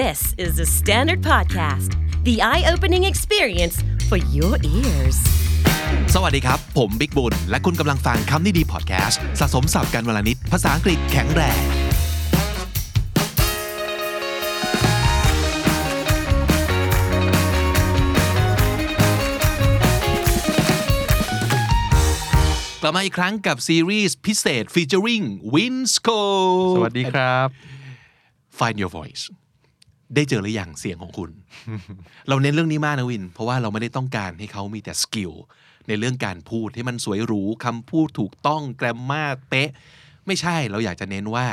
This is the Standard Podcast, the eye opening experience for your ears. สวัสดีครับ ผมบิ๊กบุญ และคุณกำลังฟังคำนี้ดีพอดแคสต์สะสมสับกันวลนิด ภาษาอังกฤษแข็งแรง กลับมาอีกครั้งกับซีรีส์พิเศษ featuring Winsco สวัสดีครับ Find your voice ได้เจอหรือยังเสียงของคุณ เราเน้นเรื่องนี้มากนะวิน เพราะว่าเราไม่ได้ต้องการให้เขามีแต่สกิลในเรื่องการพูดให้มันสวยหรูคำพูดถูกต้องแกรมมาเป๊ะ ไม่ใช่เราอยากจะเน้นว่า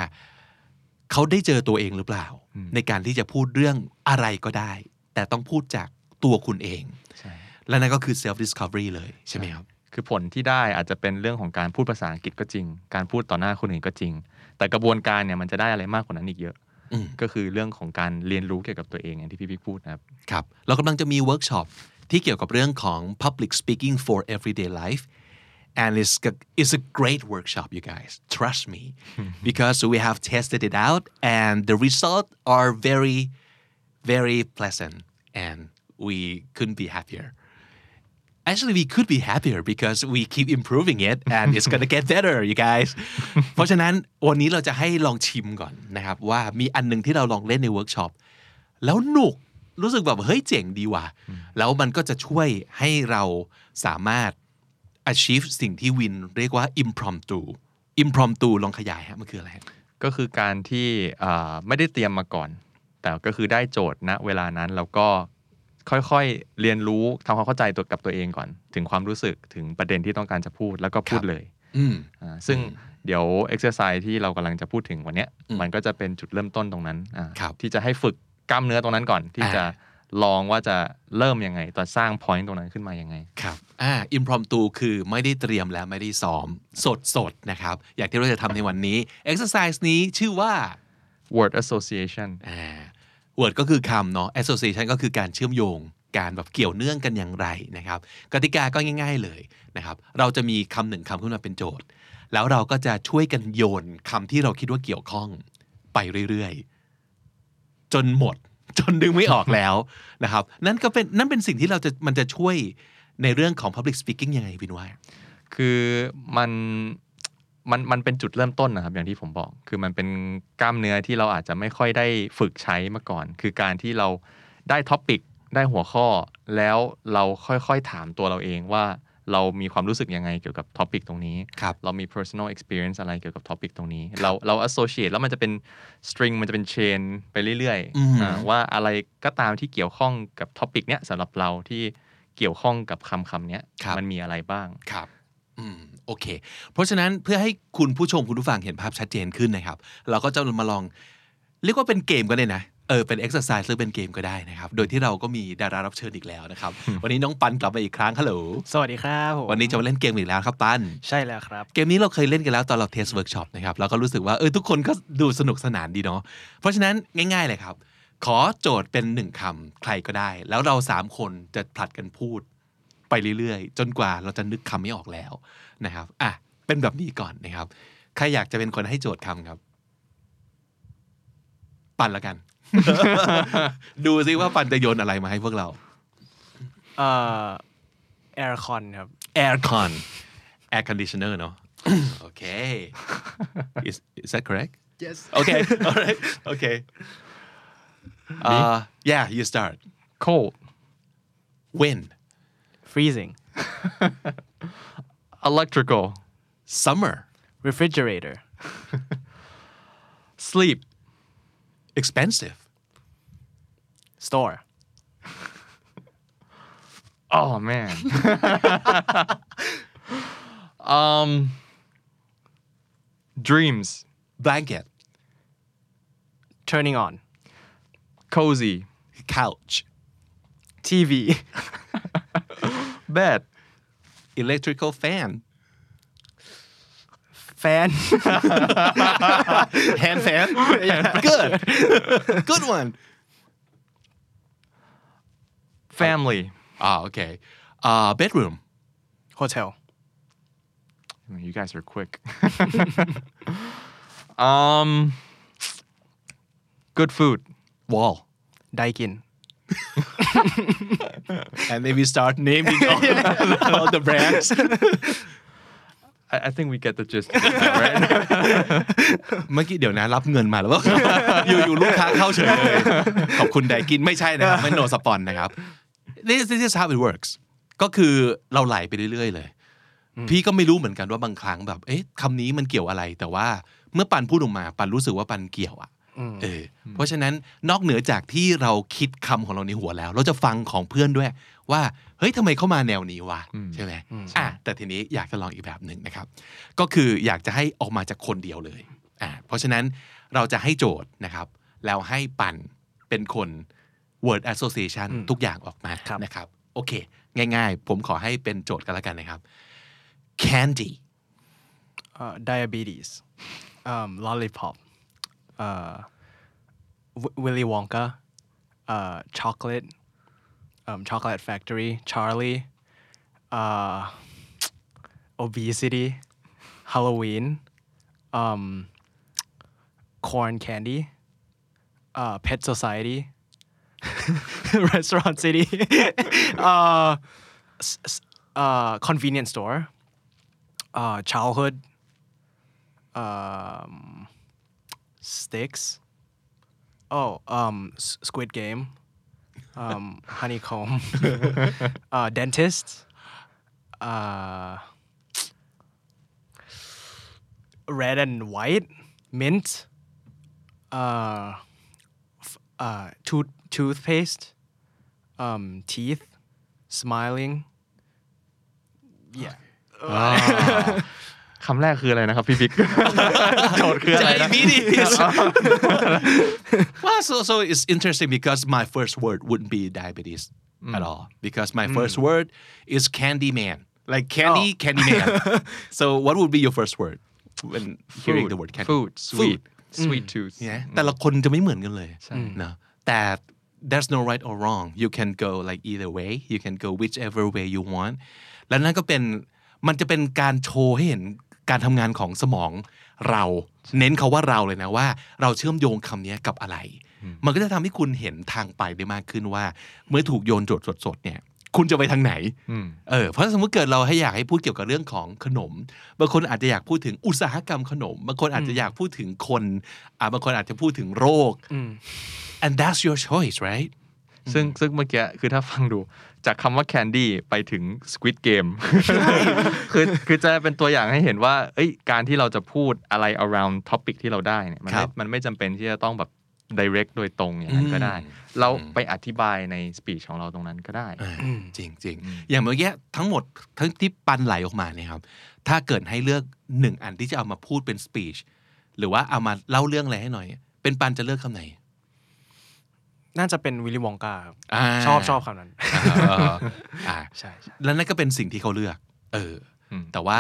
เขาได้เจอตัวเองหรือเปล่า ในการที่จะพูดเรื่องอะไรก็ได้ แต่ต้องพูดจากตัวคุณเองใช่และนั่นก็คือ self discovery เลยใช่ไหมครับคือผลที่ได้อาจจะเป็นเรื่องของการพูดภาษาอังกฤษก็จริง การพูดต่อหน้าคนอื่นก็จริง แต่กระบวนการเนี่ยมันจะได้อะไรมากกว่านั้นอีกเยอะอืม ก็คือเรื่องของการเรียนรู้เกี่ยวกับตัวเองอย่างที่พี่บิ๊กพูดนะครับครับ เรากำลังจะมีเวิร์กช็อปที่เกี่ยวกับเรื่องของ public speaking for everyday life and it's it's a great workshop you guys trust me because we have tested it out and the results are very very pleasant and we couldn't be happier actually we could be happier because we keep improving it and it's gonna get better you guys เพราะฉะนั้นวันนี้เราจะให้ลองชิมก่อนนะครับ ว่ามีอันหนึ่งที่เราลองเล่นในเวิร์กช็อปแล้วหนุกรู้สึกแบบเฮ้ยเจ๋งดีว่ะ แล้วมันก็จะช่วยให้เราสามารถ achieve สิ่งที่วินเรียกว่า impromptu impromptu ลองขยายฮะมันคืออะไร ก็คือการที่ไม่ได้เตรียมมาก่อน แต่ก็คือได้โจทย์ณเวลานั้นแล้วก็ ค่อยๆ เรียนรู้ทำความเข้าใจตัวกับตัวเองก่อน ถึงความรู้สึกถึงประเด็นที่ต้องการจะพูดแล้วก็พูดเลยอืมอ่าซึ่งเดี๋ยว exercise ที่เรากำลังจะพูดถึงวันเนี้ยอืมมันก็จะเป็นจุดเริ่มต้นตรงนั้นอ่าครับที่จะให้ฝึกกล้ามเนื้อตรงนั้นก่อน ที่อ่า จะลองว่าจะเริ่มยังไงตอนสร้าง point ตรงนั้นขึ้นมายังไง ครับ อ่า impromptu คือไม่ได้เตรียมและไม่ได้ซ้อม สดสดๆนะครับ อยากที่เราจะทำในวันนี้ exercise นี้ชื่อว่า word association อ่า word ก็คือคำเนาะ association ก็คือการเชื่อมโยง การแบบเกี่ยวเนื่องกันอย่างไรนะครับ กติกาก็ง่าย ๆเลยนะครับ เราจะมีคำหนึ่งคำขึ้นมาเป็นโจทย์ แล้วเราก็จะช่วยกันโยนคำที่เราคิดว่าเกี่ยวข้องไปเรื่อยๆ จนหมด จนดึงไม่ออกแล้วนะครับ นั่นก็เป็นนั่นเป็นสิ่งที่เราจะมันจะช่วยในเรื่องของ public speaking ยังไงวินว่าคือมัน มันมันเป็นจุดเริ่มต้นนะครับอย่างที่ผมบอก คือมันเป็นกล้ามเนื้อที่เราอาจจะไม่ค่อยได้ฝึกใช้มาก่อน คือการที่เราได้ topic ได้หัวข้อ แล้วเราค่อยๆถามตัวเราเองว่าเรามีความรู้สึกยังไงเกี่ยวกับ topic ตรงนี้ครับเรามี personal experience อะไรเกี่ยวกับ topic ตรงนี้ เราเรา associate แล้วมันจะเป็น string มันจะเป็น chain ไปเรื่อยอืมๆอ่าว่าอะไรก็ตามที่เกี่ยวข้องกับ topic เนี้ยสำหรับเราที่เกี่ยวข้องกับคำคำเนี้ยครับมันมีอะไรบ้างครับ อืมโอเค เพราะฉะนั้นเพื่อให้คุณผู้ชมคุณผู้ฟังเห็นภาพชัดเจนขึ้นนะครับ เราก็จะมาลอง เรียกว่าเป็นเกมก็ได้นะเออเป็น exercise หรือเป็นเกมก็ได้นะครับ โดยที่เราก็มีดารารับเชิญอีกแล้วนะครับ วันนี้น้องปันกลับมาอีกครั้งฮัลโหลสวัสดีครับผมวันนี้จะมาเล่นเกมอีกแล้วครับปันใช่แล้วครับ เกมนี้เราเคยเล่นกันแล้วตอนเรา test เวิร์กช็อปนะครับเราก็รู้สึกว่าเออทุกคนก็ดูสนุกสนานดีเนาะเพราะฉะนั้นง่าย ๆ เลยครับ ขอโจทย์เป็นหนึ่งคำใครก็ได้ แล้วเราสามคนจะผลัดกันพูด ไปเรื่อยๆ จนกว่าเราจะนึกคำไม่ออกแล้วนะครับอะเป็นแบบนี้ก่อนนะครับ ใครอยากจะเป็นคนให้โจทย์คำครับ ปันละกัน ดูซิว่าปันจะโยนอะไรมาให้พวกเราเอ่อแอร์คอนครับ aircon air conditioner เนาะโอเค is is that correct yes okay all right okay uh yeah you start cold when freezing. Electrical. Summer. Refrigerator. Sleep. Expensive. Store. Oh man. Um dreams. Blanket. Turning on. Cozy. Couch. TV bed electrical fan. Fan. Hand fan? Good. Good one. Family. Ah okay. Uh, bedroom. Hotel. You guys are quick. Um good food. Wall. Daikin. And then we start naming all, all the brands I, I think we get the gist of that, right เมื่อกี้เดี๋ยวนะรับเงินมาหรือเปล่าอยู่อยู่ลูกค้าเข้าเฉยเลยขอบคุณไดกินไม่ใช่นะครับไม่โนสปอนนะครับ this this is how it works ก็คือเราไหลไปเรื่อยๆเลย พี่ก็ไม่รู้เหมือนกันว่าบางครั้งแบบ เอ๊ะคำนี้มันเกี่ยวอะไร แต่ว่าเมื่อปันพูดออกมา ปันรู้สึกว่าปันเกี่ยวอะ เอออเพราะฉะนั้นนอกเหนือจากที่เราคิดคำของเราในหัวแล้ว เราจะฟังของเพื่อนด้วยว่าเฮ้ยทำไมเข้ามาแนวนี้วะใช่ไหมอะแต่ทีนี้อยากจะลองอีกแบบหนึ่งนะครับ ก็คืออยากจะให้ออกมาจากคนเดียวเลยอะเพราะฉะนั้นเราจะให้โจทย์นะครับ แล้วให้ปันเป็นคน word association ทุกอย่างออกมาครับนะครับโอเค ง่ายๆ ผมขอให้เป็นโจทย์กันแล้วกันนะครับ candy uh, diabetes um, lollipop uh, w- Willy Wonka uh, chocolate um, chocolate factory Charlie uh, obesity Halloween um, corn candy uh, pet society restaurant city uh, s- s- uh, convenience store uh, childhood um, sticks. Oh, um, S- Squid Game, um, honeycomb, uh, dentist, uh, red and white, mint, uh, f- uh, tooth toothpaste, um, teeth, smiling. Yeah. คำแรกคืออะไรนะครับพี่บิ๊กโจทย์คืออะไรนะ diabetes well so so it's interesting because my first word wouldn't be diabetes at all because my first word is candy man like candy Oh. candy man so what would be your first word when hearing the word candy food sweet sweet tooth เนี่ยแต่ละคนจะไม่เหมือนกันเลยนะแต่ there's no right or wrong you can go like either way you can go whichever way you want และนั่นก็เป็นมันจะเป็นการโชว์ให้เห็น การทำงานของสมองเรา เน้นเขาว่าเราเลยนะว่า เราเชื่อมโยงคำนี้กับอะไร มันก็จะทำให้คุณเห็นทางไปได้มากขึ้นว่า เมื่อถูกโยนโจทย์สดๆเนี่ยคุณจะไปทางไหน เออ เพราะสมมติเกิดเราให้อยากให้พูดเกี่ยวกับเรื่องของขนม บางคนอาจจะอยากพูดถึงอุตสาหกรรมขนม บางคนอาจจะอยากพูดถึงคน อ่าบางคนอาจจะพูดถึงโรค and that's your choice right ซึ่งซึ่งเมื่อกี้คือถ้าฟังดู จากคำว่า candy ไปถึง squid game คือคือจะเป็นตัวอย่างให้เห็นว่า เอ้ยการที่เราจะพูดอะไร around topic ที่เราได้เนี่ยมันครัไม่บมันไม่จำเป็นที่จะต้องแบบ direct โดยตรงอย่างนั้นก็ได้ เราไปอธิบายใน speech ของเราตรงนั้นก็ได้ จริงจริงอย่างเมื่อกี้ทั้งหมดทั้งที่ปันไหลออกมาเนี่ยครับ ถ้าเกิดให้เลือกหนึ่งอันที่จะเอามาพูดเป็น speech หรือว่าเอามาเล่าเรื่องอะไรให้หน่อย เป็นปันจะเลือกคำไหน น่าจะเป็นวิลลี่วองกาอ่าชอบชอบคำนั้นอ่าอ่าใช่ใช่ แล้วนั่นก็เป็นสิ่งที่เขาเลือก เอออม แต่ว่า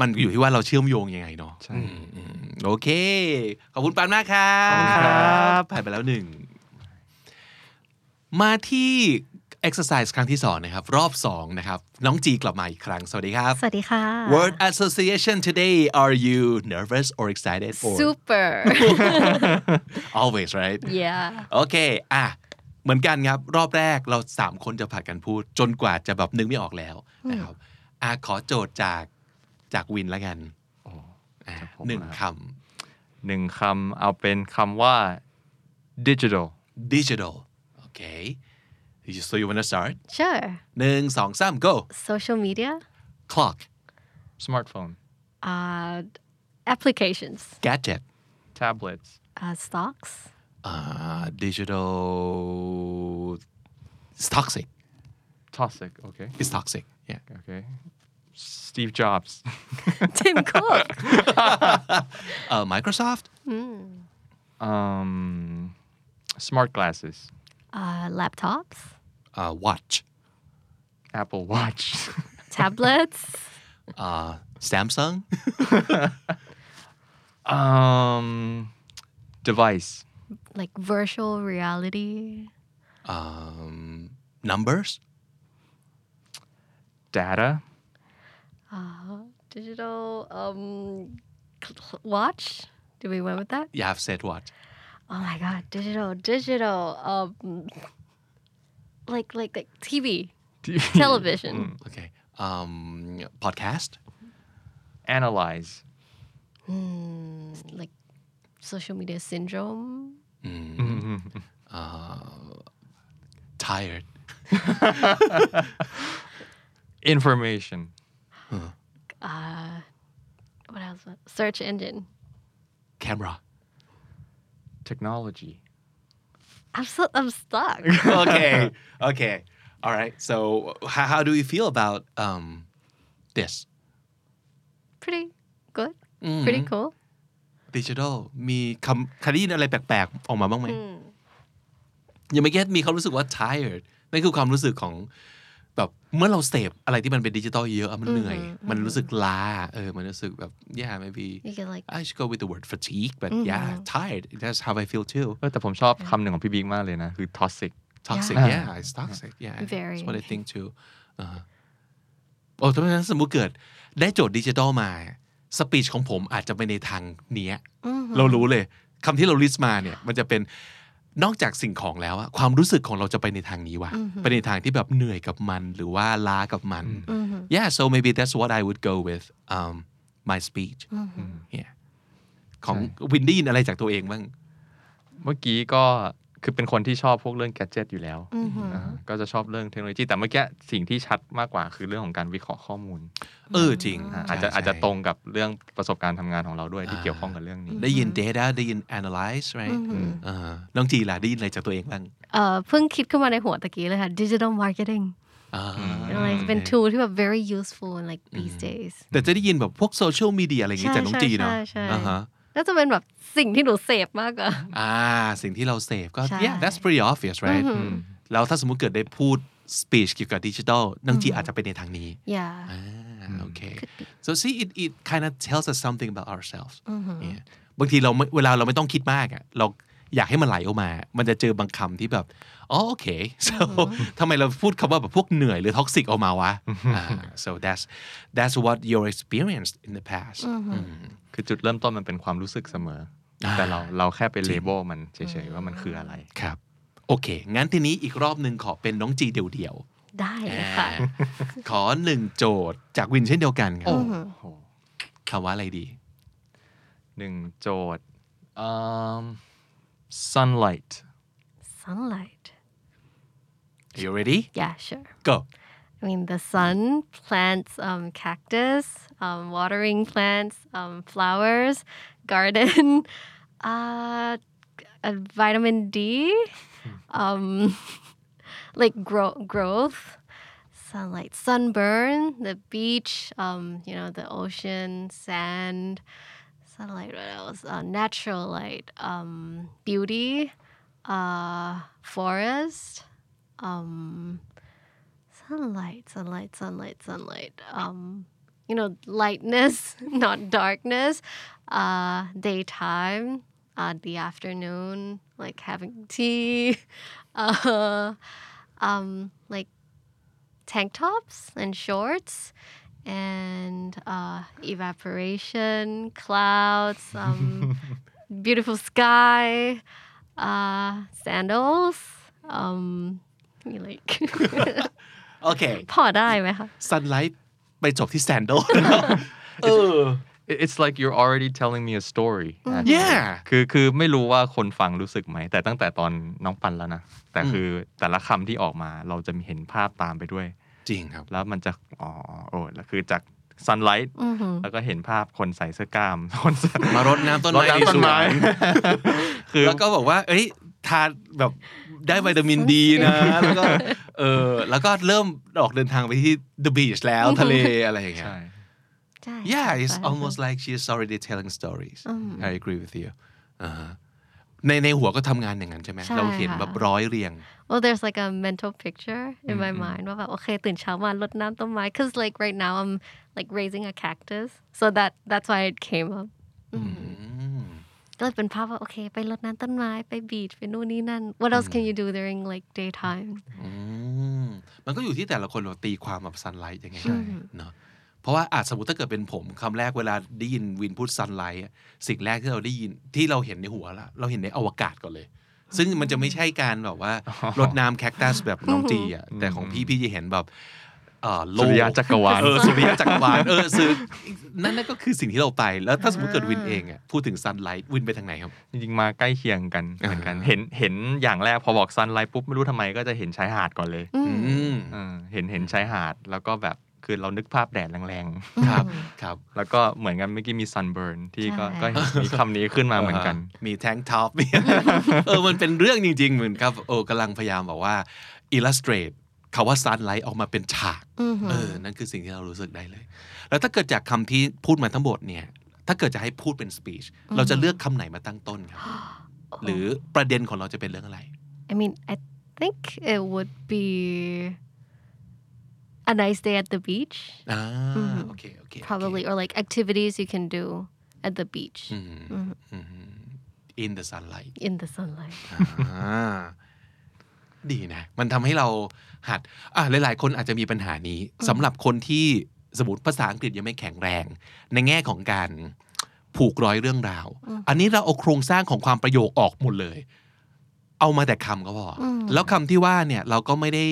มันอยู่ที่ว่าเราเชื่อมโยงยังไงเนาะใช่ อืมอืมโอเค ขอบคุณปานมากครับขอบคุณครับ ผ่านไปแล้วหนึ่ง มาที่ exercise ครั้งที่สองนะครับ รอบสองนะครับ น้องจีกลับมาอีกครั้ง สวัสดีครับ สวัสดีค่ะ Word association today are you nervous or excited or super always right yeah โอเคอะเหมือนกันครับ รอบแรกเราสามคนจะผัดกันพูด จนกว่าจะแบบนึกไม่ออกแล้วนะครับอะขอโจทย์จากจากวินแล้วกันอะจากผมหนึ่งนะคครับหนึ่งคำเอาเป็นคำว่า digital ำ digital โอเค so you wanna start sure หนึ่งสองสาม go social media clock smartphone uh, applications gadget tablets uh, stocks uh, digital it's toxic toxic okay it's toxic yeah okay Steve Jobs Tim Cook uh, Microsoft um smart glasses uh, laptops uh, watch. Apple Watch. Tablets? Uh, Samsung? Um device. Like virtual reality? Um, numbers? Data. Digital um, watch? Do we went with that? You have said what? Oh my god, digital, digital. Um, like like like TV, television. Mm, okay. Um, podcast. Analyze. Mm, like social media syndrome. Mm. Uh, tired. Information. Huh. Uh, what else? Search engine. Camera. Technology. I'm so I'm stuck. okay okay all right so how, how do you feel about um this Pretty good. Pretty cool. digital มีคำคำได้ยินอะไรแปลกๆ ออกมาบ้างไหมยังไม่แค่มีความรู้สึกว่า tired นั่นคือความรู้สึกของ แบบเมื่อเราเสพอะไรที่มันเป็นดิจิตอลเยอะอะมันเหนื่อย มันรู้สึกล้าเออมันรู้สึกแบบ yeah maybe You get like I should go with the word fatigue but yeah tired that's how I feel too เออแต่ผมชอบคำหนึ่งของพี่บิ๊กมากเลยนะ คือ toxic toxic Yeah. yeah it's toxic yeah Very. that's what I think too อ่าฮะโอ้ถ้าไม่นั้นสมมุติเกิดได้โจทย์ดิจิตอลมาสปีชของผมอาจจะไปในทางเนี้ยเรารู้เลยคำที่เราลิสต์มาเนี่ยมันจะเป็น นอกจากสิ่งของแล้วอะความรู้สึกของเราจะไปในทางนี้ว่ะไปในทางที่แบบเหนื่อยกับมันหรือว่าล้ากับมัน yeah so maybe that's what I would go with um my speech yeah ของวินดี้อะไรจากตัวเองบ้าง เมื่อกี้ก็ คือเป็นคนที่ชอบพวกเรื่องแกจ g ตอยู่แล้วอ่าก็จะชอบเรื่องเทคโนโลยีแต่เมื่อกี้สิ่งที่ชัดมากกว่าคือเรื่องของการวิเคราะห์ข้อมูลเออจริงอ่าใช่อาจจะใช่อาจจะตรงกับเรื่องประสบการณ์ทำงานของเราด้วยที่เกี่ยวข้องกับเรื่องนี้ ได้ยิน data ได้ยิน analyze right อ่าน้องจีล่ะได้ยินอะไรจากตัวเองบ้างเอ่อเพิ่งคิดขึ้นมาในหัวตะกี้เลยค่ะ digital marketing อ่า you know, like เป็น tool ที่แบบ very useful in like these days แต่จะได้ยินแบบพวกโซเชียลมีเดียอะไรอย่างงี้ใช่จากน้องจีเนาะใช่ใช่อ่าฮะ น่าจะเป็นแบบสิ่งที่หนูเสพมากกว่าอ่า สิ่งที่เราเสพก็ ใช่ yeah that's pretty obvious right แล้วถ้าสมมุติเกิดได้พูด speech เกี่ยวกับดิจิทัลน้องจีอาจจะไปในทางนี้ yeah อ่าโอเค so see it it kind of tells us something about ourselves yeah บางทีเราไม่เวลาเราไม่ต้องคิดมากอะเรา อยากให้มันไหลออกมา มันจะเจอบางคำที่แบบอ๋อโอเค so ทำไมเราพูดคำว่าแบบพวกเหนื่อยหรือ toxic ออกมาวะอ่า so that's that's what you experienced in the past อืมคือจุดเริ่มต้นมันเป็นความรู้สึกเสมอ แต่เราเราแค่ไป label มันเฉยๆว่ามันคืออะไรครับโอเค งั้นทีนี้อีกรอบหนึ่งขอเป็นน้องจีเดี่ยวได้เลยค่ะๆขอหนึ่งโจทย์จากวินเช่นเดียวกันครับคำว่าอะไรดี หนึ่งโจทย์ um, sunlight. Sunlight. Are you ready? Yeah sure. Go. I mean, the sun plants um, cactus, um, watering plants, um, flowers, garden, uh, uh, vitamin D, um, like grow- growth, sunlight, sunburn, the beach, um, you know, the ocean, sand, sunlight, what else? Uh, natural light, um, beauty, uh, forest, um, sunlight, sunlight, sunlight, sunlight. Um, you know, lightness, not darkness. Uh, daytime, uh, the afternoon, like having tea. Uh, um, like tank tops and shorts. And uh, evaporation, clouds, um, beautiful sky, uh, sandals. Um, like โอเคพอได้ไหมคะ sunlight ไปจบที่ sandal เออ It- it's like you're already telling me a story actually. Yeah คือคือไม่รู้ว่าคนฟังรู้สึกไหม แต่ตั้งแต่ตอนน้องปันแล้วนะ แต่คือแต่ละคำที่ออกมาเราจะเห็นภาพตามไปด้วย จริงครับ แล้วมันจะอ๋อโอ้แล้วคือจาก sunlight แล้วก็เห็นภาพคนใส่เสื้อกล้ามคนใส่มารดน้ำต้นรดไม้น้ำต้นไม้ในสวนแล้วก็บอกว่า เอ้ยทานแบบได้วิตามินดีนะ แล้วก็เออแล้วก็เริ่มออกเดินทางไปที่ the beach แล้วทะเลอะไรอย่างเงี้ยใช่ใช่ Yeah ค่ะ it's ใช่ almost like she's already telling stories I agree with you อ่าฮะในในหัวก็ทำงานอย่างนั้นใช่ไหมใช่เราเห็นค่ะแบบร้อยเรียง well there's like a mental picture in my mind ว่าแบบโอเคตื่นเช้ามารดน้ำต้นไม้ cause like right now I'm like raising a cactus so that that's why it came up ก็เลยเป็นภาพว่าโอเค ไปรดน้ำต้นไม้ไปบีชไปนู่นนี่นั่น what else can you do during like daytime อืมมันก็อยู่ที่แต่ละคนเราตีความแบบ sunlight ยังไงเนาะเพราะว่าอาจสมมติถ้าเกิดเป็นผมคำแรกเวลาได้ยินวินพูด sunlight อะสิ่งแรกที่เราได้ยินที่เราเห็นในหัวละเราเห็นในอวกาศก่อนเลย ซึ่งมันจะไม่ใช่การแบบว่ารดน้ำแคคตัสแบบน้องจีอะแต่ของพี่พี่จะเห็นแบบเอ่อโลสุกริยะจักรวาลเออสุริยะจักรวาลเออสื่อนั่นนั่นก็คือสิ่งที่เราไป แล้วถ้าสมมติเกิดวินเองอะพูดถึง sunlight วินไปทางไหนครับ จริงๆ มาใกล้เคียงกันเหมือนกันอ่าเห็นเห็นอย่างแรกพอบอกซันไลท์ปุ๊บไม่รู้ทำไมก็จะเห็นชายหาดก่อนเลยอืมเออเห็นเห็นชายหาดแล้วก็แบบ คือเรานึกภาพแดดแรงครับครับๆแล้วก็เหมือนกันเมื่อกี้มี sunburn ที่ก็ใช่ก็เห็นมีคำนี้ขึ้นมาเหมือนกัน มีแทงท็อปเออมันเป็นเรื่องจริง ๆ เหมือนครับโอ้กำลังพยายามบอกว่า illustrate คาว่า sunlight ออกมาเป็นฉากเออนั่นคือสิ่งที่เรารู้สึกได้เลย แล้วถ้าเกิดจากคำที่พูดมาทั้งหมดเนี่ย ถ้าเกิดจะให้พูดเป็น speech เราจะเลือกคำไหนมาตั้งต้นครับ หรือประเด็นของเราจะเป็นเรื่องอะไร I mean, I think it would be a nice day at the beach, อ่าโอเคโอเค probably, or like activities you can do at the beach อืมอืม in the sunlight in the sunlight. อ่าดีนะ มันทำให้เราหัดอะหลาย ๆ คนอาจจะมีปัญหานี้สำหรับคนที่สมมติภาษาอังกฤษยังไม่แข็งแรง ในแง่ของการผูกร้อยเรื่องราว อันนี้เราเอาโครงสร้างของความประโยคออกหมดเลย เอามาแต่คำก็พออแล้วคำที่ว่าเนี่ยเราก็ไม่ได้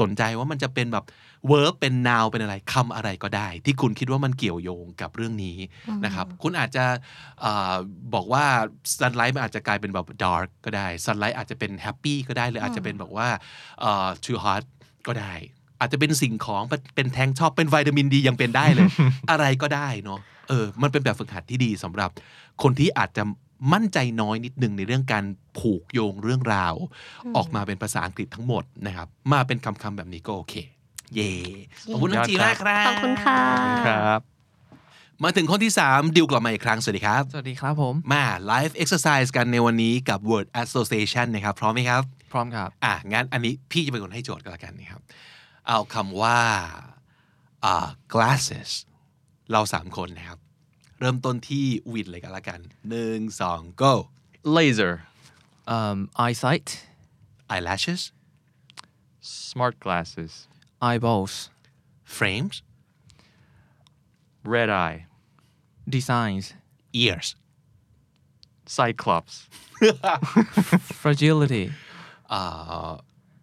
สนใจว่ามันจะเป็นแบบ verb เป็น noun เป็นอะไรคำอะไรก็ได้ ที่คุณคิดว่ามันเกี่ยวโยงกับเรื่องนี้นะครับ คุณอาจจะอาบอกว่า sunlight มันอาจจะกลายเป็นแบบ dark ก็ได้ sunlight อาจจะเป็น happy ก็ได้ หรืออาจจะเป็นแบบว่าอ่า too hot ก็ได้ อาจจะเป็นสิ่งของเป็นเป็นแทงชอบเป็นวิตามินดียังเป็นได้เลย อะไรก็ได้เนาะเออมันเป็นแบบฝึกหัดที่ดีสำหรับคนที่อาจจะ มั่นใจน้อยนิดนึงในเรื่องการผูกโยงเรื่องราว ออกมาเป็นภาษาอังกฤษทั้งหมดนะครับ มาเป็นคำๆแบบนี้ก็โอเค เย่ขอบคุณน้องจีมากครับขอบคุณค่ะครับ มาถึงข้อที่ 3 ดิวกลับมาอีกครั้ง สวัสดีครับ สวัสดีครับผม มา live exercise กันในวันนี้กับ word association นะครับ พร้อมไหมครับ พร้อมครับ อะงั้นอันนี้พี่จะเป็นคนให้โจทย์ก็แล้วกันนะครับ เอาคำว่าอ่า glasses เราสามคนนะครับ เริ่มต้นที่วินเลยกันแล้วกันหนึ่งสอง go laser um, eyesight eyelashes smart glasses eyeballs frames red eye designs ears cyclops fragility uh,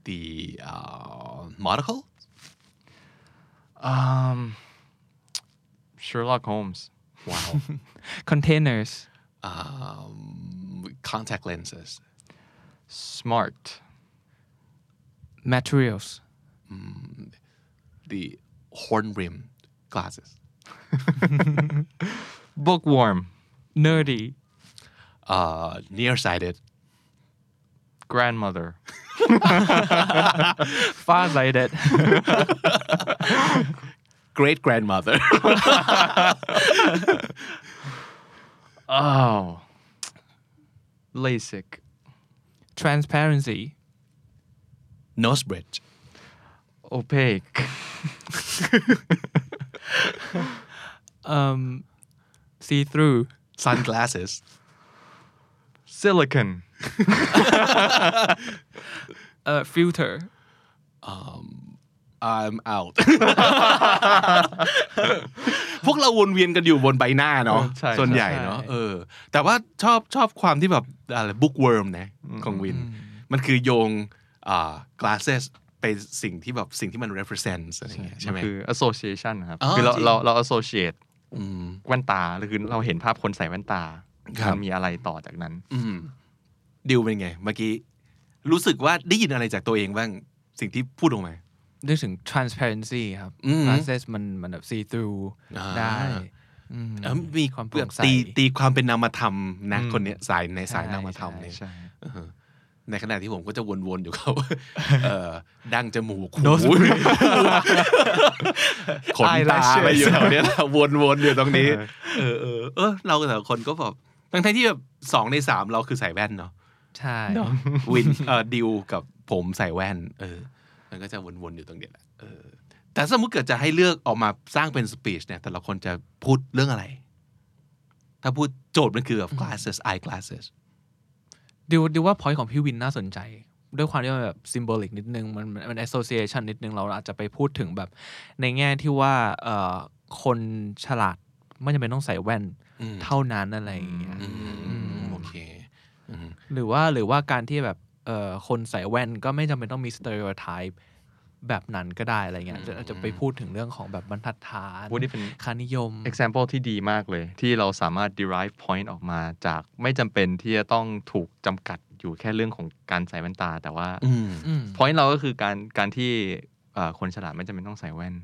the uh, monocle um Sherlock Holmes wow. Containers. Um, contact lenses. Smart. Materials. The horn rim glasses. Bookworm. Nerdy. Uh, nearsighted. Grandmother. Farsighted great grandmother oh. LASIK. Transparency. Nose bridge. Opaque. Um, see through sunglasses. Silicon. Uh, filter I'm out พวกเราวนเวียนกันอยู่บนใบหน้าเนาะใช่ส่วนใหญ่ใช่เนาะเออ แต่ว่าชอบชอบความที่แบบอะไร bookworm นะของวิน มันคือโยงอ่า glasses ไปสิ่งที่แบบสิ่งที่มัน represent อะไรอย่างเงี้ยใช่ไหมนคือ association นะครับอ๋อคือเราจริงเราเรา associate อืมแว่นตาหรือคือเราเห็นภาพคนใส่แว่นตาครับมันมีอะไรต่อจากนั้นอืมดิวเป็นไง เมื่อกี้ รู้สึกว่าได้ยินอะไรจากตัวเองบ้างสิ่งที่พูดออกมา นึกถึง transparency ครับอืม glasses มันมันแบบ see through อ่าได้อืมเอ้ามีความโปร่งใสตีตีความเป็นนามธรรมนะอืมคนเนี้ยสายในสายใช่นามธรรมเนี่ยใช่เออในขณะที่ผมก็จะวนๆอยู่เขาเอ่อดั้งจมูกหู Nose ขนตา Eyelashes อะไรอยู่แถวเนี้ยแหละวนๆอยู่ตรงนี้ เออเออเออเราแต่ละคนก็แบบทั้งๆที่แบบสองในสามเราคือใส่แว่นเนาะใช่วินเอ่อดิวกับผมใส่แว่น เออ มันก็จะวนๆอยู่ตรงเนี้ยแหละเออแต่สมมติเกิดจะให้เลือกออกมาสร้างเป็นสปีชเนี่ย แต่ละคนจะพูดเรื่องอะไร ถ้าพูดโจทย์มันคือแบบ glasses eye glasses ดิวดิวว่า point ของพี่วินน่าสนใจ ด้วยความที่มันแบบ symbolic นิดนึง มันมัน association นิดนึง เราอาจจะไปพูดถึงแบบ ในแง่ที่ว่าเอ่อคนฉลาดไม่จำเป็นต้องใส่แว่นอืมเท่านั้นอะไรอย่างเงี้ยอืมโอเคอืมหรือว่าหรือว่าการที่แบบเอ่อ คนใส่แว่นก็ไม่จำเป็นต้องมีสเตอริโอไทป์แบบนั้นก็ได้อะไรเงี้ยจะจะไปพูดถึงเรื่องของแบบบรรทัดฐานพูดนี่เป็นค่านิยม example ที่ดีมากเลย ที่เราสามารถ derive point ออกมาจากไม่จำเป็นที่จะต้องถูกจำกัดอยู่แค่เรื่องของการใส่แว่นตา แต่ว่าอืมอืม point เราก็คือการการที่เอ่อคนฉลาดไม่จำเป็นต้องใส่แว่น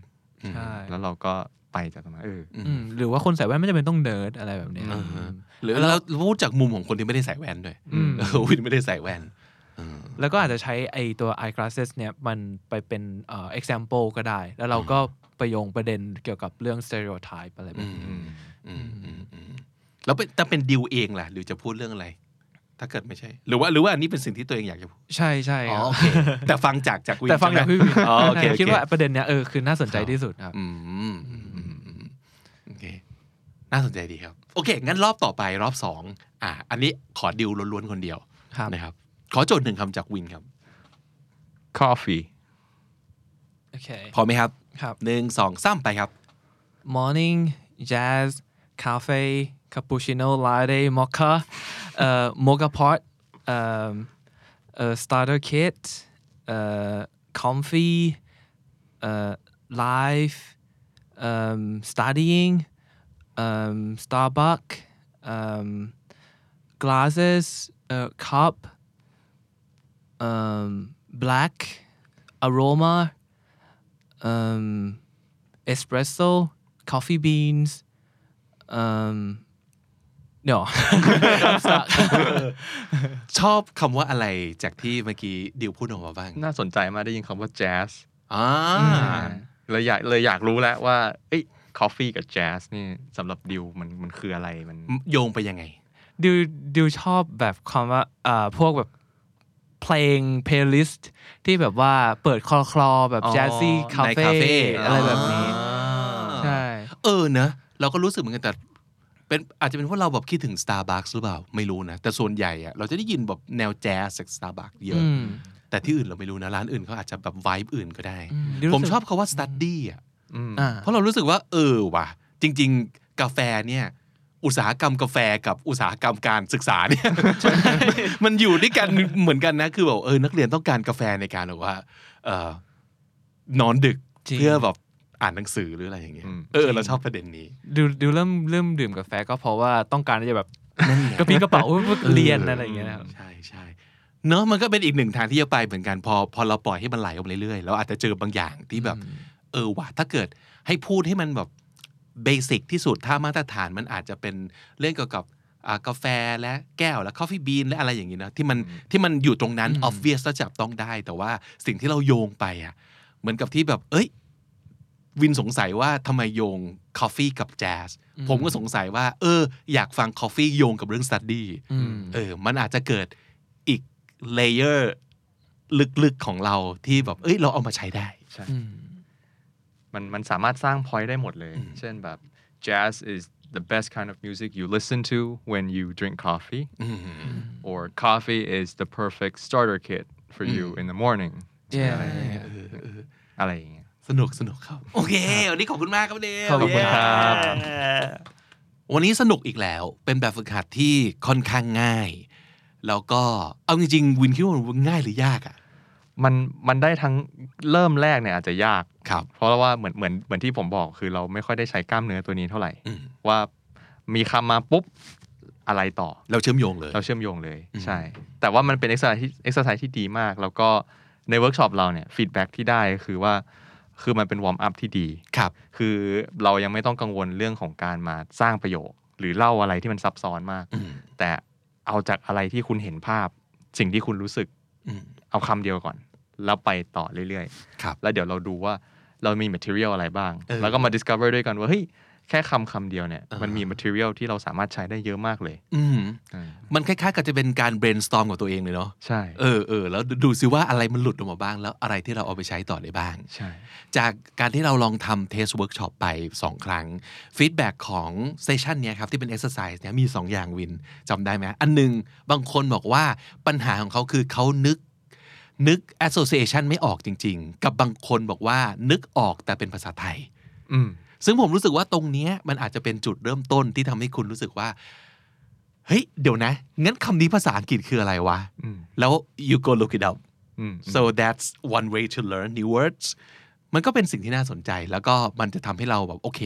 ใช่แล้วเราก็ไปจากตรงนั้นเอออืมหรือว่าคนใส่แว่นไม่จำเป็นต้องเนิร์ดอะไรแบบเนี้ยอ่าฮะหรือเราพูดจากมุมของคนที่ไม่ได้ใส่แว่นด้วยอืมเออวินไม่ได้ใส่แว่นอืม แล้วก็อาจจะใช้ไอตัว eyeglasses เนี่ยมันไปเป็นเอ่อ example ก็ได้ แล้วเราก็ไปโยงประเด็นเกี่ยวกับเรื่อง stereotype อะไรแบบนี้อืมอืมอืมอืมแล้วเป็นแต่เป็นดิวเองล่ะ หรือจะพูดเรื่องอะไร ถ้าเกิดไม่ใช่ หรือว่าหรือว่าอันนี้เป็นสิ่งที่ตัวเองอยากจะพูดใช่ใช่อ๋อครับโอเคแต่ฟังจากจากวินแต่ฟังจากพี่วินอ๋อโอเคโอเคคิดว่าประเด็นเนี้ยเออคือน่าสนใจที่สุดครับ อืมอืมอืมอืมอืมโอเค น่าสนใจดีครับ โอเค งั้นรอบต่อไปรอบสองอะอันนี้ขอดิวล้วนๆคนเดียวครับ นะครับ ขอโจทย์หนึ่งคำจากวินครับ coffee โอเคพร้อมไหมครับครับ หนึ่งสองสามไปครับ morning jazz cafe cappuccino latte mocha uh, mocha pot um, uh, starter kit uh, comfy uh, live um, studying um, starbucks um, glasses uh, cup um, black aroma um, espresso, coffee beans. Um, no, I'm stuck. ชอบคำว่าอะไรจากที่เมื่อกี้ดิวพูดออกมาบ้าง น่าสนใจมากได้ยินคำว่า jazz อ่าเลยอยากเลยอยากรู้แล้วว่าเอ้ย coffee กับ jazz นี่สำหรับดิวมันมันคืออะไรมันโยงไปยังไง ดิวดิวชอบแบบคำว่าอ่าพวกแบบ เพลง playlist ที่แบบว่าเปิดคลอคลอๆแบบอ๋อ jazzy ใน cafe คาเฟ่อะไรแบบนี้ใช่เออเนอะเราก็รู้สึกเหมือนกันแต่เป็นอาจจะเป็นเพราะเราแบบคิดถึง Starbucks หรือเปล่า ไม่รู้นะ แต่ส่วนใหญ่อะเราจะได้ยินแบบแนวแจ๊สจาก Starbucks เยอะอืมแต่ที่อื่นเราไม่รู้นะ ร้านอื่นเขาอาจจะแบบ vibe อื่นก็ได้อืมดิวรู้ผมสึกชอบคาว่า study อะอืมอ่าเพราะเรารู้สึกว่า เออว่ะ จริง ๆ กาแฟเนี่ย อุตสาหกรรมกาแฟกับอุตสาหกรรมการศึกษาเนี่ยมันอยู่ด้วยกันเหมือนกันนะคือแบบเออนักเรียนต้องการกาแฟในการแบบว่าเออนอนดึกจริงเพื่อแบบอ่านหนังสือหรืออะไรอย่างเงี้ยอืมเออเราชอบประเด็นนี้ดิวดิวเริ่มเริ่มดื่มกาแฟก็เพราะว่าต้องการที่จะแบบกระปรี้กระเป๋าเรียนอะไรอย่างเงี้ยนะครับใช่ใช่เนอะมันก็เป็นอีกหนึ่งทางที่จะไปเหมือนกันพอพอเราปล่อยให้มันไหลออกมาเรื่อยๆเราอาจจะเจอบางอย่างที่แบบ เออว่ะถ้าเกิดให้พูดให้มันแบบ เบสิกที่สุดถ้ามาตรฐานมันอาจจะเป็นเรื่องเกี่ยวกับอ่ากาแฟและแก้วและ coffee bean และอะไรอย่างงี้นะที่มันที่มันอยู่ตรงนั้นอืม obvious แล้วจับต้องได้ แต่ว่าสิ่งที่เราโยงไปอะเหมือนกับที่แบบ เอ้ย วินสงสัยว่าทำไมโยง coffee กับ jazz ผมก็สงสัยว่า เออ อยากฟัง coffee โยงกับเรื่อง study อืมเออ มันอาจจะเกิดอีกเลเยอร์ลึกๆของเราที่แบบ เอ้ย เราเอามาใช้ได้ใช่อื มมันมันสามารถสร้าง point ได้หมดเลย เช่นแบบ jazz is the best kind of music you listen to when you drink coffee อืม or coffee is the perfect starter kit for you in the morning Yeah อะไรอย่างเงี้ยอะไรอย่างเงี้ยสนุกสนุกครับ โอเค วันนี้ขอบคุณมากครับเดวขอบคุณครับเย้วันนี้สนุกอีกแล้ว เป็นแบบฝึกหัดที่ค่อนข้างง่าย แล้วก็เอาจริงๆวินคิดว่ามันง่ายหรือยากอะ มันมันได้ทั้งเริ่มแรกเนี่ยอาจจะยากครับ เพราะว่าเหมือนเหมือนเหมือนที่ผมบอกคือเราไม่ค่อยได้ใช้กล้ามเนื้อตัวนี้เท่าไหร่ อืมว่ามีคำมาปุ๊บอะไรต่อ เราเชื่อมโยงเลย เราเชื่อมโยงเลย อืม ใช่ แต่ว่ามันเป็น exercise ที่ exercise ที่ดีมาก แล้วก็ในเวิร์กช็อปเราเนี่ย feedback ที่ได้ก็คือว่าคือมันเป็น warm up ที่ดี ครับ คือเรายังไม่ต้องกังวลเรื่องของการมาสร้างประโยค หรือเล่าอะไรที่มันซับซ้อนมาก อืมแต่เอาจากอะไรที่คุณเห็นภาพ สิ่งที่คุณรู้สึกอืมเอาคำเดียวก่อน แล้วไปต่อเรื่อยครับๆแล้วเดี๋ยวเราดูว่าเรามี material อะไรบ้างเออแล้วก็มา discover ด้วยกันว่าเฮ้ยแค่คำคำเดียวเนี่ยอ่ามัมันมี material ที่เราสามารถใช้ได้เยอะมากเลย อืมอืมมันคล้ายๆกับจะเป็นการ brainstorm กับตัวเองเลยเนาะใช่เออเออแล้วดูซิว่าอะไรมันหลุดออกมาบ้าง แล้วอะไรที่เราเอาไปใช้ต่อได้บ้างใช่จากการที่เราลองทำ test เวิร์กช็อปไป 2 ครั้งฟีดแบ็ของเซสชันเนี้ยครับที่เป็น exercise เนี่ยมี 2 อย่างวินจำได้ไหมอันหนึ่งบางคนบอกว่าปัญหาของเขาคือเขานึก นึก association ไม่ออกจริง ๆ กับบางคนบอกว่านึกออกแต่เป็นภาษาไทยอืมซึ่งผมรู้สึกว่าตรงเนี้ยมันอาจจะเป็นจุดเริ่มต้นที่ทำให้คุณรู้สึกว่าเฮ้ยเดี๋ยวนะ งั้นคำนี้ภาษาอังกฤษคืออะไรวะอืมแล้ว you go look it up อืม so that's one way to learn new words มันก็เป็นสิ่งที่น่าสนใจ แล้วก็มันจะทำให้เราแบบโอเค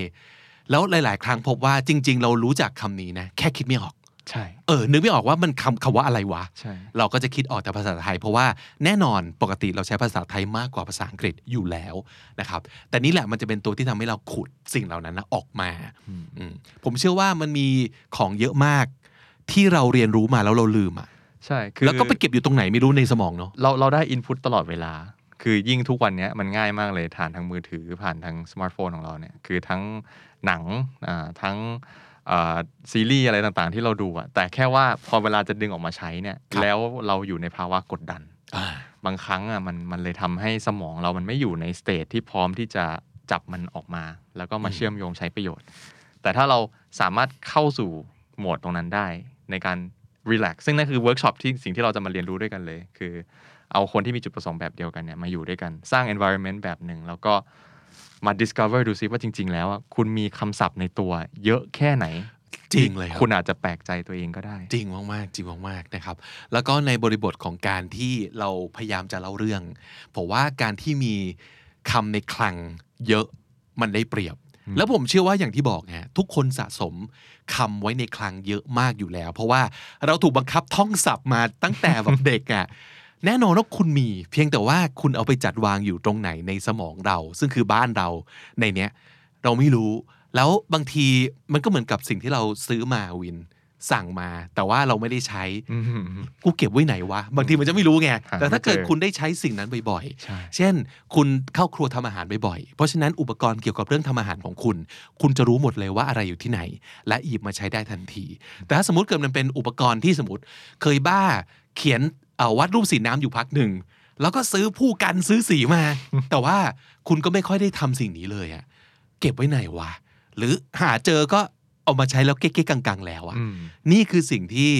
แล้วหลาย ๆ ครั้งพบว่าจริง ๆ เรารู้จักคำนี้นะ แค่คิดไม่ออก ใช่ เออ นึกไม่ออกว่ามันคำคำว่าอะไรวะ ใช่ เราก็จะคิดออกแต่ภาษาไทย เพราะว่าแน่นอนปกติเราใช้ภาษาไทยมากกว่าภาษาอังกฤษอยู่แล้วนะครับ แต่นี่แหละมันจะเป็นตัวที่ทำให้เราขุดสิ่งเหล่านั้นนะออกมาอืมผมเชื่อว่ามันมีของเยอะมากที่เราเรียนรู้มาแล้วเราลืมอะ ใช่ คือแล้วก็ไปเก็บอยู่ตรงไหนไม่รู้ในสมองเนาะ เราเราได้อินพุตตลอดเวลา คือยิ่งทุกวันเนี้ยมันง่ายมากเลยผ่านทางมือถือผ่านทางสมาร์ทโฟนของเราเนี่ย คือทั้งหนัง อ่า ทั้งอ่า ซีรีส์อะไรต่างๆ ที่เราดูอะแต่แค่ว่าพอเวลาจะดึงออกมาใช้เนี่ยครับแล้วเราอยู่ในภาวะกดดันอ่าบางครั้งอะมันมันเลยทำให้สมองเรามันไม่อยู่ใน state ที่พร้อมที่จะจับมันออกมา แล้วก็มาเชื่อมโยงใช้ประโยชน์ แต่ถ้าเราสามารถเข้าสู่โหมดตรงนั้นได้ ในการ relax ซึ่งนั่นคือเวิร์กช็อปที่สิ่งที่เราจะมาเรียนรู้ด้วยกันเลย คือ เอาคนที่มีจุดประสงค์แบบเดียวกันเนี่ยมาอยู่ด้วยกัน สร้าง environment แบบหนึ่งแล้วก็ มา discover ดูซิว่าจริง ๆ แล้วอะคุณมีคำศัพท์ในตัว เยอะแค่ไหนจริงเลยครับคุณอาจจะแปลกใจตัวเองก็ได้ จริงมากๆจริงมากๆนะครับ แล้วก็ในบริบทของการที่เราพยายามจะเล่าเรื่องผมว่าการที่มีคำในคลังเยอะมันได้เปรียบ แล้วผมเชื่อว่าอย่างที่บอกฮะทุกคนสะสมคำไว้ในคลังเยอะมากอยู่แล้ว เพราะว่าเราถูกบังคับท่องศัพท์มาตั้งแต่แบบเด็กอะ่ะ แน่นอนว่าคุณมี เพียงแต่ว่าคุณเอาไปจัดวางอยู่ตรงไหนในสมองเรา ซึ่งคือบ้านเราในเนี้ย เราไม่รู้ แล้วบางทีมันก็เหมือนกับสิ่งที่เราซื้อมาวินสั่งมา แต่ว่าเราไม่ได้ใช้อืมกูเก็บไว้ไหนวะ บางทีมันจะไม่รู้ไงหาแต่ถ้าเกิดไม่เจอคุณได้ใช้สิ่งนั้นบ่อยใช่ๆเช่น คุณเข้าครัวทำอาหารบ่อยๆ เพราะฉะนั้นอุปกรณ์เกี่ยวกับเรื่องทำอาหารของคุณ คุณจะรู้หมดเลยว่าอะไรอยู่ที่ไหน และหยิบมาใช้ได้ทันที แต่ถ้าสมมติเกิดมันเป็นอุปกรณ์ที่สมมติเคยบ้าเขียน เอ่อวาดรูปสีน้ำอยู่พักหนึ่งแล้วก็ซื้อพู่กันซื้อสีมา แต่ว่าคุณก็ไม่ค่อยได้ทำสิ่งนี้เลยอะเก็บไว้ไหนวะ หรือหาเจอก็เอามาใช้แล้วเก้ๆกังๆ แล้วอะอืมนี่คือสิ่งที่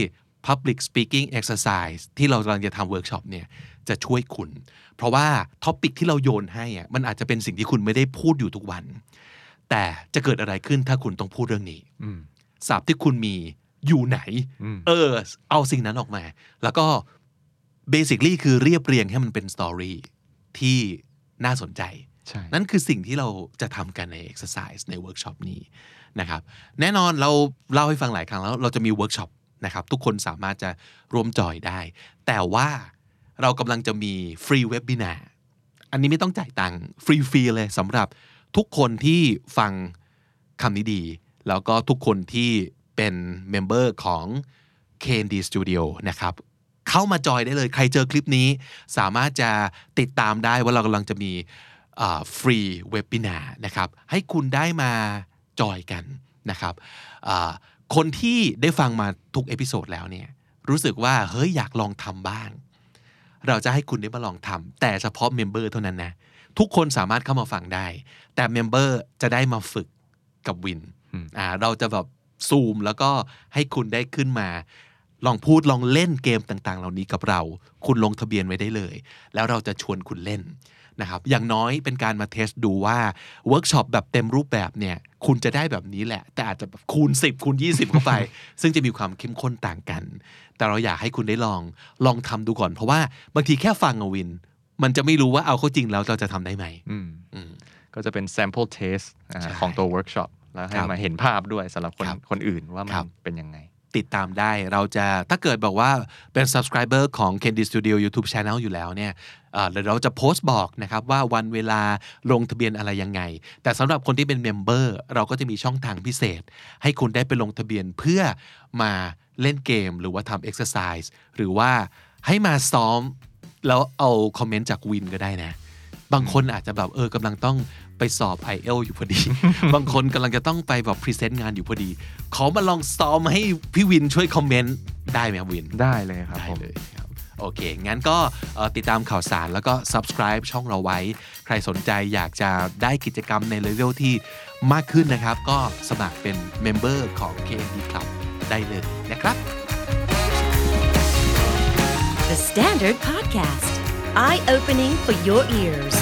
public speaking exercise ที่เรากำลังจะทำเวิร์กช็อปเนี่ยจะช่วยคุณ เพราะว่าtopic ที่เราโยนให้อะมันอาจจะเป็นสิ่งที่คุณไม่ได้พูดอยู่ทุกวัน แต่จะเกิดอะไรขึ้นถ้าคุณต้องพูดเรื่องนี้อืมศัพท์ที่คุณมีอยู่ไหนอืมเออ เอาสิ่งนั้นออกมา แล้วก็ basically คือเรียบเรียงให้มันเป็น story ที่น่าสนใจใช่นั่นคือสิ่งที่เราจะทำกันใน exercise ในเวิร์กช็อปนี้นะครับ แน่นอนเราเล่าให้ฟังหลายครั้งแล้วเราจะมีเวิร์กช็อปนะครับทุกคนสามารถจะร่วมจอยได้ แต่ว่าเรากำลังจะมีฟรีเว็บ i ินาอันนี้ไม่ต้องจ่ายตังค์ฟรีๆเลยสำหรับทุกคนที่ฟังคำนี้ดี แล้วก็ทุกคนที่เป็น member ของ KND Studio นะครับ เข้ามาจอยได้เลย ใครเจอคลิปนี้ สามารถจะติดตามได้ว่าเรากำลังจะมีฟรีเว็บ i ินานะครับ ให้คุณได้มาจอยกันนะครับอ่าคนที่ได้ฟังมาทุก episode แล้วเนี่ยรู้สึกว่าเฮ้ยอยากลองทำบ้าง เราจะให้คุณได้มาลองทำแต่เฉพาะ member เท่านั้นนะทุกคนสามารถเข้ามาฟังได้ แต่ member จะได้มาฝึกกับวินอืมอ่าเราจะแบบซูมแล้วก็ให้คุณได้ขึ้นมา ลองพูดลองเล่นเกมต่างๆ เหล่านี้กับเรา คุณลงทะเบียนไว้ได้เลย แล้วเราจะชวนคุณเล่นนะครับ อย่างน้อยเป็นการมา test ดูว่าเวิร์กช็อปแบบเต็มรูปแบบเนี่ยคุณจะได้แบบนี้แหละ แต่อาจจะแบบคูณ 10 คูณ 20 เข้าไป ซึ่งจะมีความเข้มข้นต่างกัน แต่เราอยากให้คุณได้ลองลองทำดูก่อน เพราะว่าบางทีแค่ฟังอะวิน มันจะไม่รู้ว่าเอาเข้าจริงแล้วเราจะทำได้ไหมอืมอืมก็จะเป็น sample test อ่าใช่ของตัว workshop แล้วให้ครับมาเห็นภาพด้วยสำหรับคนครับคนอื่นว่ามัครันบเป็นยังไง ติดตามได้ เราจะถ้าเกิดบอกว่าเป็น subscriber ของ KND Studio YouTube Channel อยู่แล้วเนี่ยเดี๋ยวเราจะโพสต์บอกนะครับว่าวันเวลาลงทะเบียนอะไรยังไง แต่สำหรับคนที่เป็น member เราก็จะมีช่องทางพิเศษ ให้คุณได้ไปลงทะเบียนเพื่อมาเล่นเกมหรือว่าทำ exercise หรือว่าให้มาซ้อมแล้วเอาคอมเมนต์จากวินก็ได้นะ บางคนอาจจะแบบเออกำลังต้อง ไปสอบ i อเอลอยู่พอดี บางคนกำลังจะต้องไปแบบ present งานอยู่พอดี ขอมาลองซ้อมให้พี่วินช่วยคอมเมนต์ได้ไหมครับวิน ได้เลยครับได้ผม เลยครับโอเค งั้นก็เอ่อติดตามข่าวสารแล้วก็ subscribe ช่องเราไว้ ใครสนใจอยากจะได้กิจกรรมในเลเวลที่มากขึ้นนะครับ ก็สมัครเป็น member ของ KND Club ได้เลยนะครับ The Standard Podcast, eye opening for your ears.